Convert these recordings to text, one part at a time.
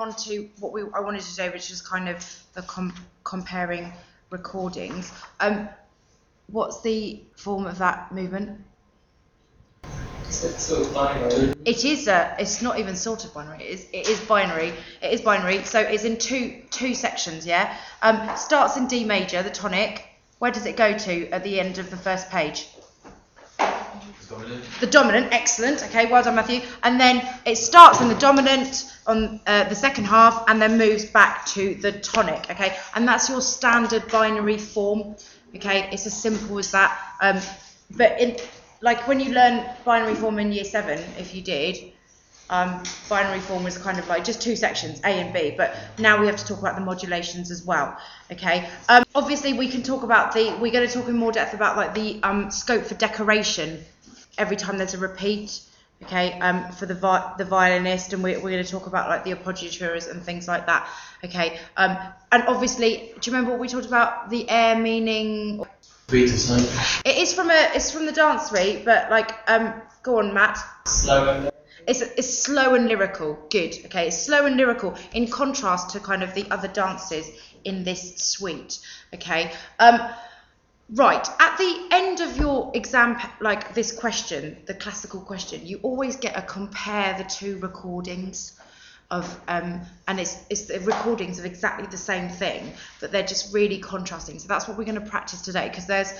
move on to what we I wanted to do, which is kind of the com- comparing recordings. Um, what's the form of that movement? It's sort of binary. It is a. It's not even sort of binary. It is. It is binary. It is binary. So it's in two two sections. Yeah. Um, starts in D major, the tonic. Where does it go to at the end of the first page? The dominant. Excellent. Okay. Well done, Matthew. And then it starts in the dominant on uh, the second half, and then moves back to the tonic. Okay. And that's your standard binary form. Okay. It's as simple as that. Um, but in like when you learn binary form in year seven, if you did, um, binary form was kind of like just two sections, A and B. But now we have to talk about the modulations as well. Okay. Um, obviously, we can talk about the. We're going to talk in more depth about like the um, scope for decoration every time there's a repeat. Okay. Um, for the vi- the violinist, and we, we're going to talk about like the appoggiaturas and things like that. Okay. Um, and obviously, do you remember what we talked about the air meaning? Beat of time. It is from a. It's from the dance suite, but like, um, go on, Matt. Slower. It's, it's slow and lyrical. Good. Okay. It's slow and lyrical in contrast to kind of the other dances in this suite. Okay. Um, right. At the end of your exam, like this question, the classical question, you always get a compare the two recordings of um, and it's it's the recordings of exactly the same thing, but they're just really contrasting. So that's what we're going to practice today because there's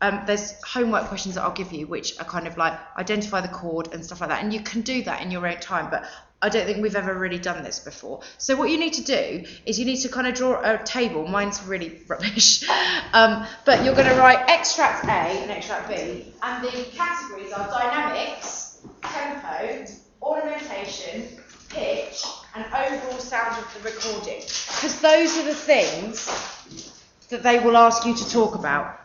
um, there's homework questions that I'll give you, which are kind of like identify the chord and stuff like that, and you can do that in your own time. But I don't think we've ever really done this before. So what you need to do is you need to kind of draw a table. Mine's really rubbish, um, but you're going to write extract A and extract B, and the categories are dynamics, tempo, ornamentation, pitch, and overall sound of the recording, because those are the things that they will ask you to talk about.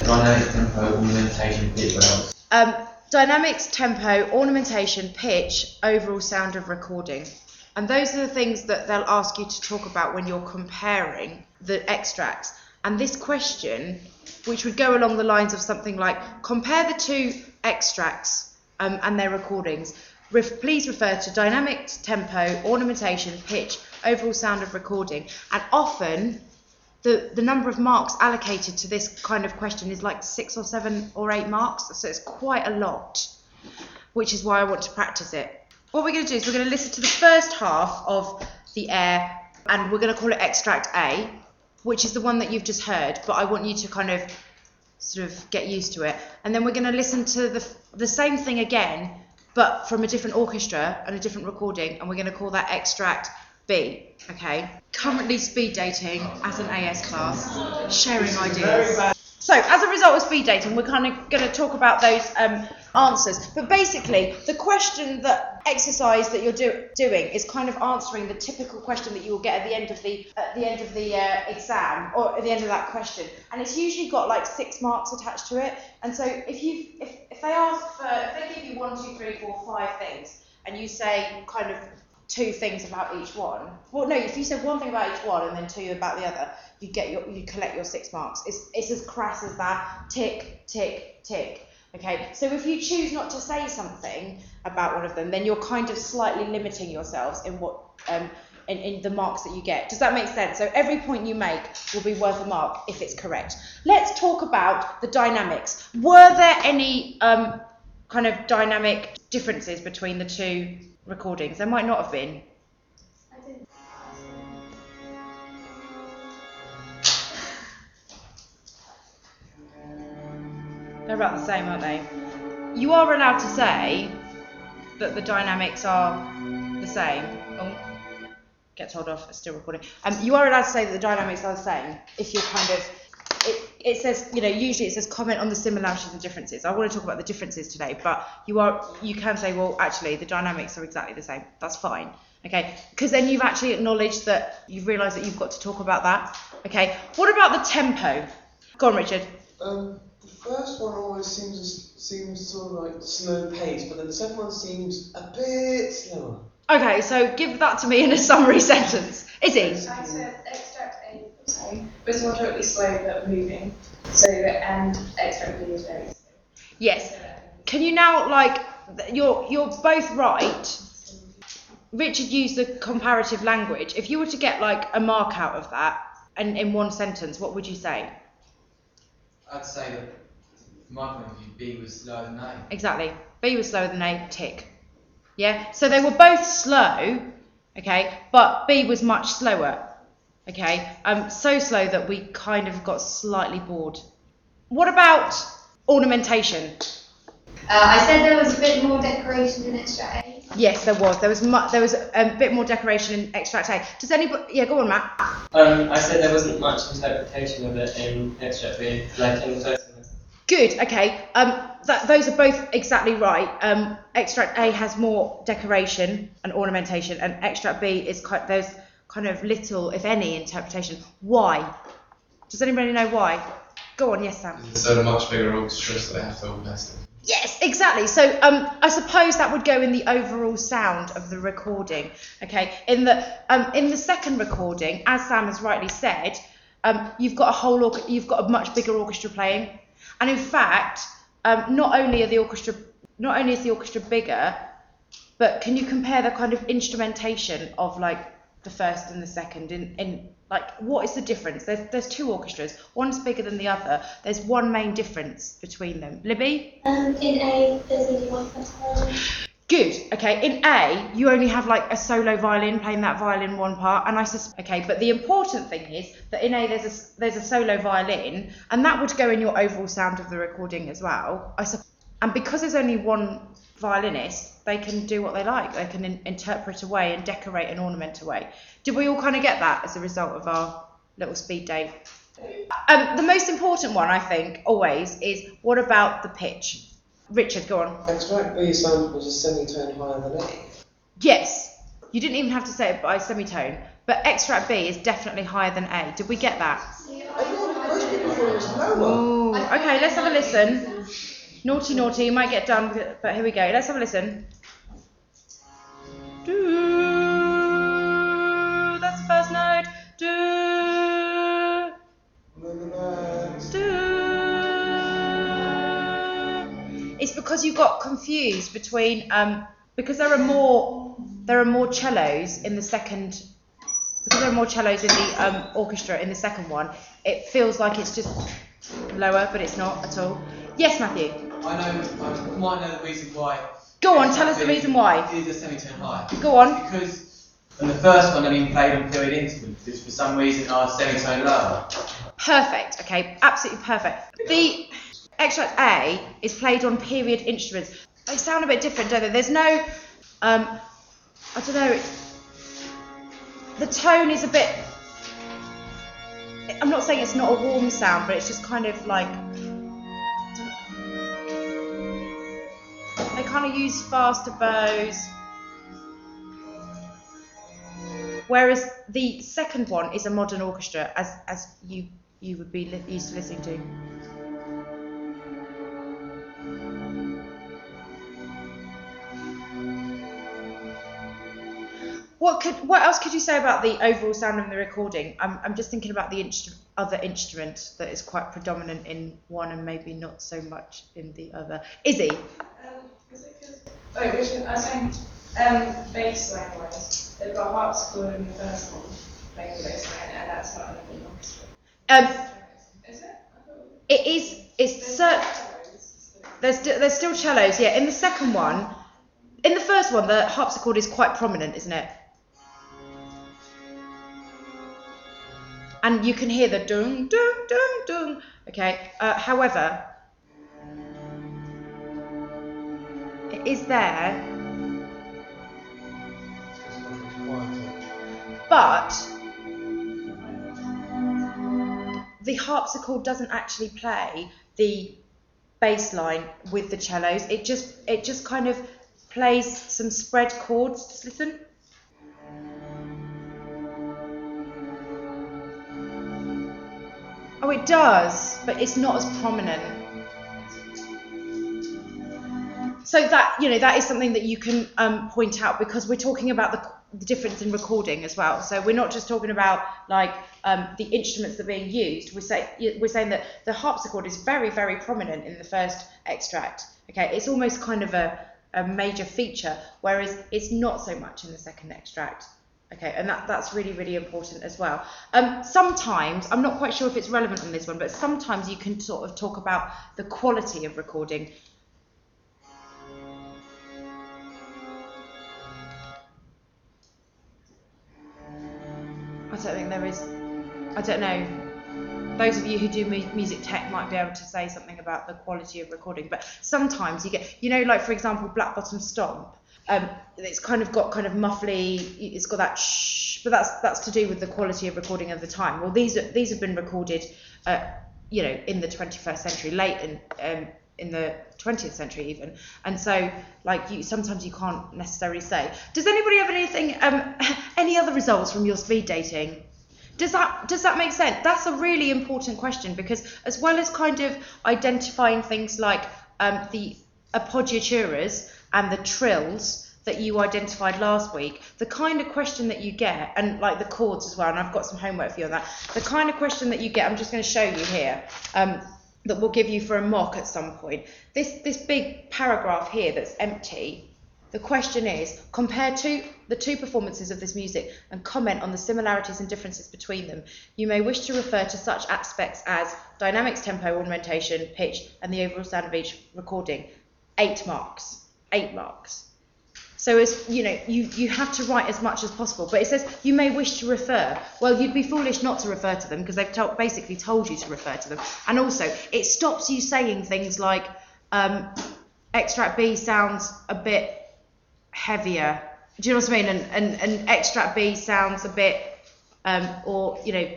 Dynamic tempo, ornamentation, pitch, what else? Um, dynamics, tempo, ornamentation, pitch, overall sound of recording. And those are the things that they'll ask you to talk about when you're comparing the extracts. And this question, which would go along the lines of something like compare the two extracts um, and their recordings. Ref- please refer to dynamics, tempo, ornamentation, pitch, overall sound of recording. And often the, the number of marks allocated to this kind of question is like six or seven or eight marks, so it's quite a lot, which is why I want to practice it. What we're going to do is we're going to listen to the first half of the air, and we're going to call it extract A, which is the one that you've just heard, but I want you to kind of sort of get used to it. And then we're going to listen to the, the same thing again, but from a different orchestra and a different recording, and we're going to call that extract B. Okay. Currently speed dating as an AS class, sharing ideas. So, as a result of speed dating, we're kind of going to talk about those um, answers. But basically, the question that exercise that you're do, doing is kind of answering the typical question that you will get at the end of the at the end of the uh, exam or at the end of that question, and it's usually got like six marks attached to it. And so, if you if, if they ask for if they give you one, two, three, four, five things, and you say kind of two things about each one. Well, no, if you said one thing about each one and then two about the other, you get your you collect your six marks. It's it's as crass as that. Tick, tick, tick. Okay, so if you choose not to say something about one of them, then you're kind of slightly limiting yourselves in what um, in, in the marks that you get. Does that make sense? So every point you make will be worth a mark if it's correct. Let's talk about the dynamics. Were there any um, kind of dynamic differences between the two recordings? There might not have been. They're about the same, aren't they? You are allowed to say that the dynamics are the same. Oh, get told off, it's still recording. Um, you are allowed to say that the dynamics are the same if you're kind of. It, it says, you know, usually it says comment on the similarities and differences. I want to talk about the differences today, but you are you can say, well, actually, the dynamics are exactly the same. That's fine. Okay, because then you've actually acknowledged that you've realised that you've got to talk about that. Okay, what about the tempo? Go on, Richard. Um, the first one always seems seems sort of like slow pace, but then the second one seems a bit slower. Okay, so give that to me in a summary sentence. Izzy. I said extract A is the same, but it's more totally slow but moving. So and extract B is very slow. Yes. Can you now like you're you're both right. Richard used the comparative language. If you were to get like a mark out of that and in one sentence, what would you say? I'd say that, from my point of view, B was slower than A. Exactly. B was slower than A, tick. Yeah? So they were both slow, okay, but B was much slower. Okay? Um, so slow that we kind of got slightly bored. What about ornamentation? Uh, I said there was a bit more decoration in extract A. Yes, there was. There was mu- there was a bit more decoration in extract A. Does anybody? Yeah, go on, Matt. Um, I said there wasn't much interpretation of it in extract B, like in the first one. Good. Okay. Um, that, those are both exactly right. Um, extract A has more decoration and ornamentation, and extract B is quite there's kind of little, if any, interpretation. Why? Does anybody know why? Go on. Yes, Sam. So a much bigger orchestra, so they have to organise. Yes, exactly. So um, I suppose that would go in the overall sound of the recording. Okay, in the um, in the second recording, as Sam has rightly said, um, you've got a whole orc- you've got a much bigger orchestra playing, and in fact, um, not only are the orchestra not only is the orchestra bigger, but can you compare the kind of instrumentation of like the first and the second in, in like what is the difference? There's there's two orchestras. One's bigger than the other. There's one main difference between them. Libby. Um, in A, there's only one violin. Good. Okay. In A, you only have like a solo violin playing that violin one part, and I sus- okay. But the important thing is that in A there's a there's a solo violin, and that would go in your overall sound of the recording as well. I sup- and because there's only one violinist, they can do what they like. They can in- interpret away and decorate and ornament away. Did we all kind of get that as a result of our little speed date? Um, the most important one, I think, always is what about the pitch? Richard, go on. Extract B was a semitone higher than A. Yes, you didn't even have to say it by semitone, but extract B is definitely higher than A. Did we get that? Everyone, most people thought it was lower. Oh, okay, let's have a listen. Naughty, naughty, you might get done with it, but here we go. Let's have a listen. Do, that's the first note. Do, do. It's because you got confused between um because there are more there are more cellos in the second because there are more cellos in the um, orchestra in the second one. It feels like it's just lower, but it's not at all. Yes, Matthew. I know, I might know the reason why. Go on, tell us the reason why. It is a semitone high. Go on. Because the first one, I mean, played on period instruments, which for some reason are semitone lower. Perfect. Okay, absolutely perfect. The extract A is played on period instruments. They sound a bit different, don't they? There's no, um, I don't know. The tone is a bit. I'm not saying it's not a warm sound, but it's just kind of like. Kind of use faster bows. Whereas the second one is a modern orchestra, as as you you would be li- used to listening to. What could what else could you say about the overall sound of the recording? I'm I'm just thinking about the instru- other instrument that is quite predominant in one and maybe not so much in the other. Izzy, uh, Um, is it 'cause- oh, which I was saying, um, bass line wise, they've got harpsichord in the first one, playing the bass line, and that's not in the orchestra. um, Is it? I it is it's cer- There's st- there's still cellos, yeah. In the second one, in the first one, the harpsichord is quite prominent, isn't it? And you can hear the dung dung dung dung. Okay. Uh, however, is there, but the harpsichord doesn't actually play the bass line with the cellos. It just it just kind of plays some spread chords. Just listen. Oh, it does, but it's not as prominent. So that you know that is something that you can um, point out because we're talking about the, the difference in recording as well. So we're not just talking about like um, the instruments that are being used. We're say we're saying that the harpsichord is very very prominent in the first extract. Okay, it's almost kind of a a major feature, whereas it's not so much in the second extract. Okay, and that, that's really, really important as well. Um, sometimes, I'm not quite sure if it's relevant on this one, but sometimes you can sort of talk about the quality of recording. I don't think there is, I don't know. Those of you who do mu- music tech might be able to say something about the quality of recording, but sometimes you get, you know, like for example, Black Bottom Stomp. Um, it's kind of got kind of muffly. It's got that shh, but that's that's to do with the quality of recording of the time. Well, these are, these have been recorded, uh, you know, in the 21st century, late in um, in the 20th century even, and so like you sometimes you can't necessarily say. Does anybody have anything, um, any other results from your speed dating? Does that does that make sense? That's a really important question because as well as kind of identifying things like um, the appoggiaturas and the trills that you identified last week, the kind of question that you get, and like the chords as well, and I've got some homework for you on that. The kind of question that you get, I'm just going to show you here, um, that we'll give you for a mock at some point. This this big paragraph here that's empty. The question is, compare two, the two performances of this music and comment on the similarities and differences between them. You may wish to refer to such aspects as dynamics, tempo, ornamentation, pitch, and the overall sound of each recording. Eight marks. Eight marks. So as you know, you, you have to write as much as possible. But it says you may wish to refer. Well, you'd be foolish not to refer to them because they've told, basically told you to refer to them. And also, it stops you saying things like um, extract B sounds a bit heavier. Do you know what I mean? And and, and extract B sounds a bit, um, or you know,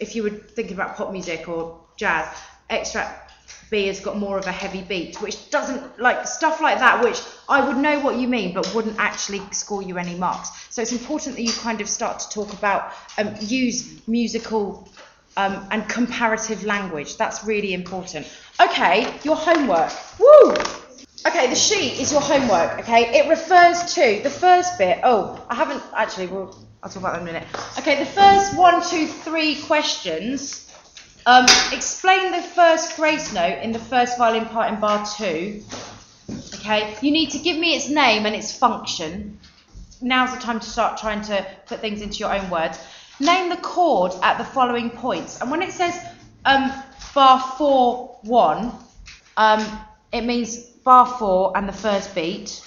if you were thinking about pop music or jazz, extract B has got more of a heavy beat, which doesn't like stuff like that, which I would know what you mean, but wouldn't actually score you any marks. So it's important that you kind of start to talk about um, use musical um, and comparative language. That's really important. Okay, your homework. Woo! Okay, the sheet is your homework. Okay, it refers to the first bit. Oh, I haven't actually. Well, I'll talk about that in a minute. Okay, the first one, two, three questions. Um, explain the first grace note in the first violin part in bar two. Okay, you need to give me its name and its function. Now's the time to start trying to put things into your own words. Name the chord at the following points. And when it says um, bar four one, um, it means bar four and the first beat.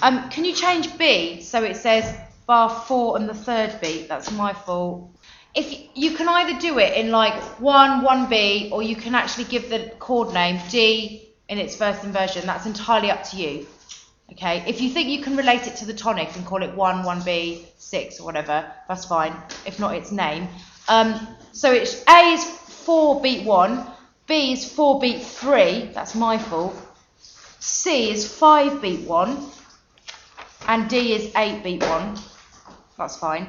Um, can you change B so it says bar four and the third beat? That's my fault. If you can either do it in like one, one B, or you can actually give the chord name D in its first inversion. That's entirely up to you. Okay, if you think you can relate it to the tonic and call it one, one B, six, or whatever, that's fine. If not, its name. Um, so it's A is four beat one, B is four beat three. That's my fault. C is five beat one, and D is eight beat one. That's fine.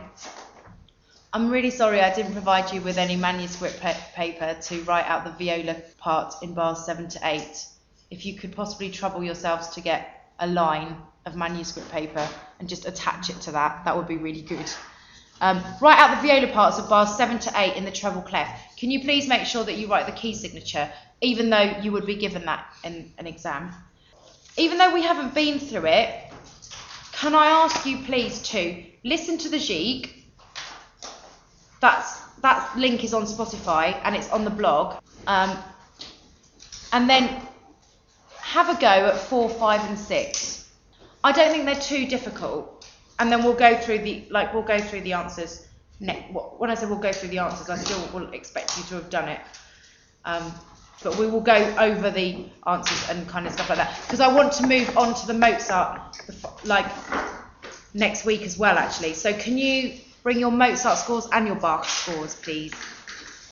I'm really sorry I didn't provide you with any manuscript pa- paper to write out the viola part in bars seven to eight. If you could possibly trouble yourselves to get a line of manuscript paper and just attach it to that, that would be really good. Um, write out the viola parts of bars 7 to 8 in the treble clef. Can you please make sure that you write the key signature, even though you would be given that in an exam? Even though we haven't been through it, can I ask you please to listen to the Gigue? That's, that link is on Spotify and it's on the blog. Um, and then have a go at 4, 5 and 6. I don't think they're too difficult and then we'll go through the like we'll go through the answers. When I say we'll go through the answers, I still will expect you to have done it. Um, but we will go over the answers and kind of stuff like that because I want to move on to the Mozart like next week as well actually. So can you bring your Mozart scores and your Bach scores, please?